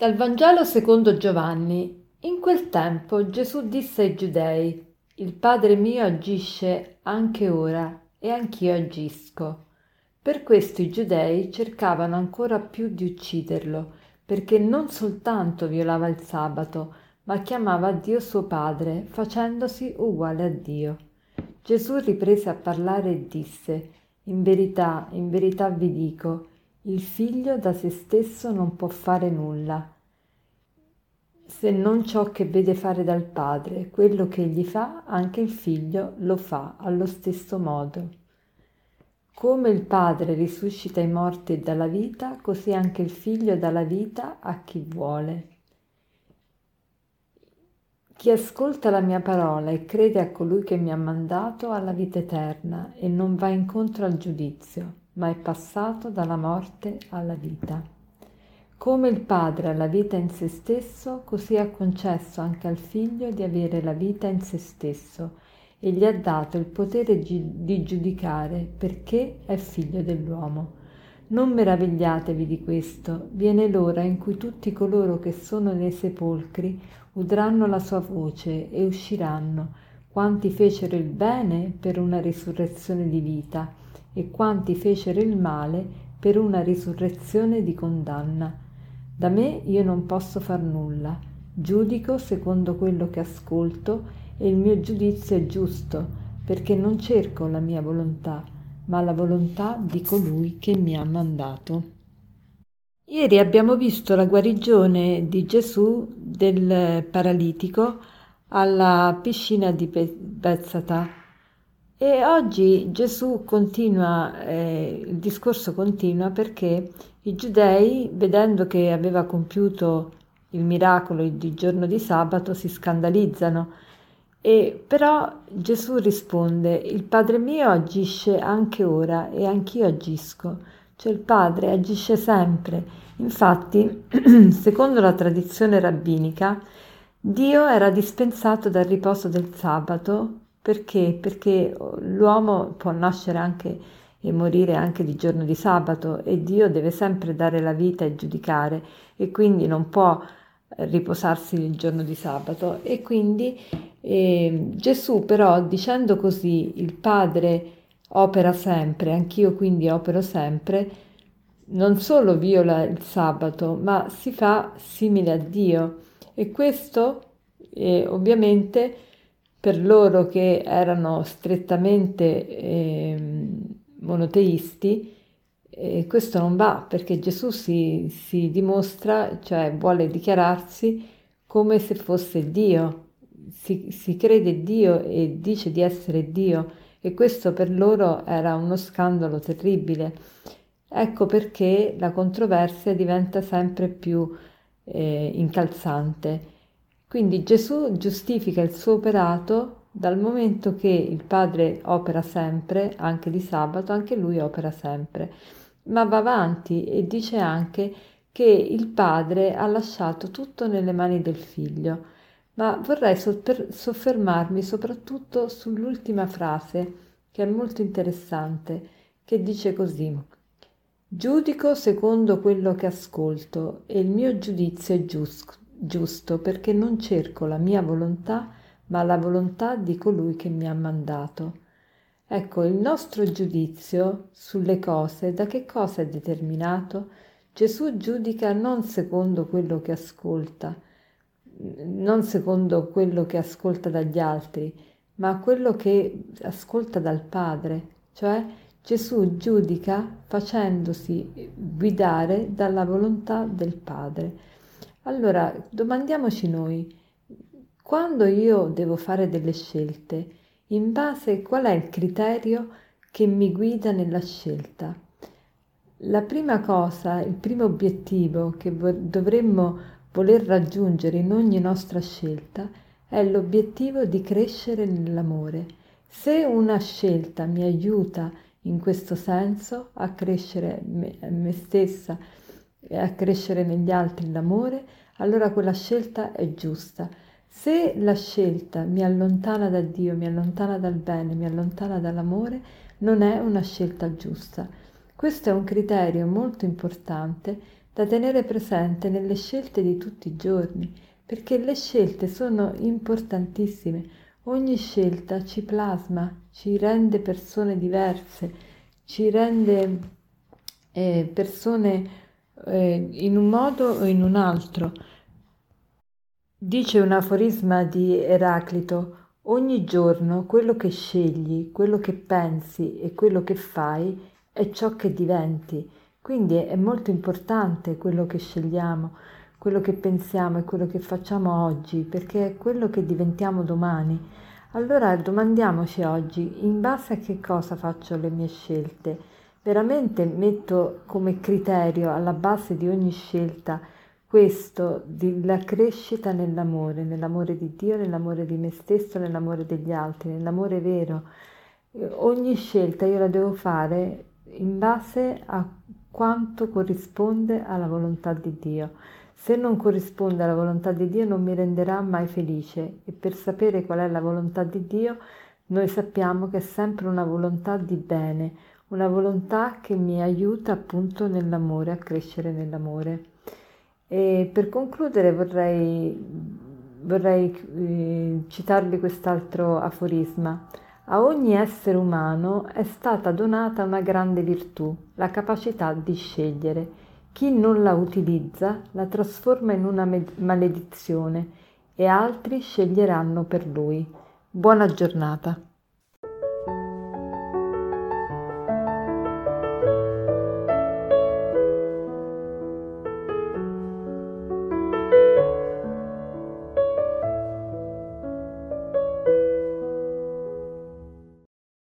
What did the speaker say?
Dal Vangelo secondo Giovanni. In quel tempo Gesù disse ai giudei, Il Padre mio agisce anche ora e anch'io agisco. Per questo i giudei cercavano ancora più di ucciderlo, perché non soltanto violava il sabato, ma chiamava Dio suo Padre, facendosi uguale a Dio. Gesù riprese a parlare e disse, In verità, in verità vi dico, il figlio da se stesso non può fare nulla, se non ciò che vede fare dal padre, quello che egli fa, anche il figlio lo fa allo stesso modo. Come il padre risuscita i morti e dà la vita, così anche il figlio dà la vita a chi vuole. Chi ascolta la mia parola e crede a colui che mi ha mandato ha la vita eterna e non va incontro al giudizio ma è passato dalla morte alla vita. Come il Padre ha la vita in se stesso, così ha concesso anche al Figlio di avere la vita in se stesso e gli ha dato il potere di giudicare perché è figlio dell'uomo. Non meravigliatevi di questo, viene l'ora in cui tutti coloro che sono nei sepolcri udranno la sua voce e usciranno, quanti fecero il bene per una risurrezione di vita e quanti fecero il male per una risurrezione di condanna. Da me io non posso far nulla, giudico secondo quello che ascolto e il mio giudizio è giusto, perché non cerco la mia volontà, ma la volontà di colui che mi ha mandato. Ieri abbiamo visto la guarigione di Gesù del paralitico alla piscina di Bezzata e oggi Gesù continua, eh, il discorso continua perché i giudei, vedendo che aveva compiuto il miracolo di giorno di sabato, si scandalizzano. E però Gesù risponde, il Padre mio agisce anche ora e anch'io agisco, cioè il Padre agisce sempre. Infatti, secondo la tradizione rabbinica, Dio era dispensato dal riposo del sabato perché? Perché l'uomo può nascere anche e morire anche di giorno di sabato e Dio deve sempre dare la vita e giudicare e quindi non può riposarsi il giorno di sabato e quindi eh, Gesù però dicendo così il Padre opera sempre, anch'io quindi opero sempre, non solo viola il sabato ma si fa simile a Dio e questo eh, ovviamente per loro che erano strettamente eh, monoteisti, eh, questo non va perché Gesù si, si dimostra, cioè vuole dichiararsi come se fosse Dio, si, si crede Dio e dice di essere Dio e questo per loro era uno scandalo terribile. Ecco perché la controversia diventa sempre più eh, incalzante. Quindi Gesù giustifica il suo operato dal momento che il Padre opera sempre, anche di sabato, anche lui opera sempre. Ma va avanti e dice anche che il Padre ha lasciato tutto nelle mani del Figlio. Ma vorrei soffermarmi soprattutto sull'ultima frase, che è molto interessante, che dice così. Giudico secondo quello che ascolto e il mio giudizio è giusto giusto perché non cerco la mia volontà, ma la volontà di colui che mi ha mandato. Ecco, il nostro giudizio sulle cose da che cosa è determinato? Gesù giudica non secondo quello che ascolta, non secondo quello che ascolta dagli altri, ma quello che ascolta dal Padre, cioè Gesù giudica facendosi guidare dalla volontà del Padre. Allora, domandiamoci noi, quando io devo fare delle scelte, in base qual è il criterio che mi guida nella scelta? La prima cosa, il primo obiettivo che dovremmo voler raggiungere in ogni nostra scelta è l'obiettivo di crescere nell'amore. Se una scelta mi aiuta in questo senso a crescere me, me stessa, e a crescere negli altri l'amore, allora quella scelta è giusta. Se la scelta mi allontana da Dio, mi allontana dal bene, mi allontana dall'amore, non è una scelta giusta. Questo è un criterio molto importante da tenere presente nelle scelte di tutti i giorni, perché le scelte sono importantissime. Ogni scelta ci plasma, ci rende persone diverse, ci rende eh, persone eh, in un modo o in un altro. Dice un aforisma di Eraclito, ogni giorno quello che scegli, quello che pensi e quello che fai è ciò che diventi. Quindi è molto importante quello che scegliamo, quello che pensiamo e quello che facciamo oggi, perché è quello che diventiamo domani. Allora domandiamoci oggi, in base a che cosa faccio le mie scelte? Veramente metto come criterio alla base di ogni scelta questo della crescita nell'amore, nell'amore di Dio, nell'amore di me stesso, nell'amore degli altri, nell'amore vero. Ogni scelta io la devo fare in base a quanto corrisponde alla volontà di Dio. Se non corrisponde alla volontà di Dio non mi renderà mai felice e per sapere qual è la volontà di Dio noi sappiamo che è sempre una volontà di bene, una volontà che mi aiuta appunto nell'amore, a crescere nell'amore. E per concludere vorrei, vorrei eh, citarvi quest'altro aforisma. A ogni essere umano è stata donata una grande virtù, la capacità di scegliere. Chi non la utilizza la trasforma in una maledizione e altri sceglieranno per lui. Buona giornata.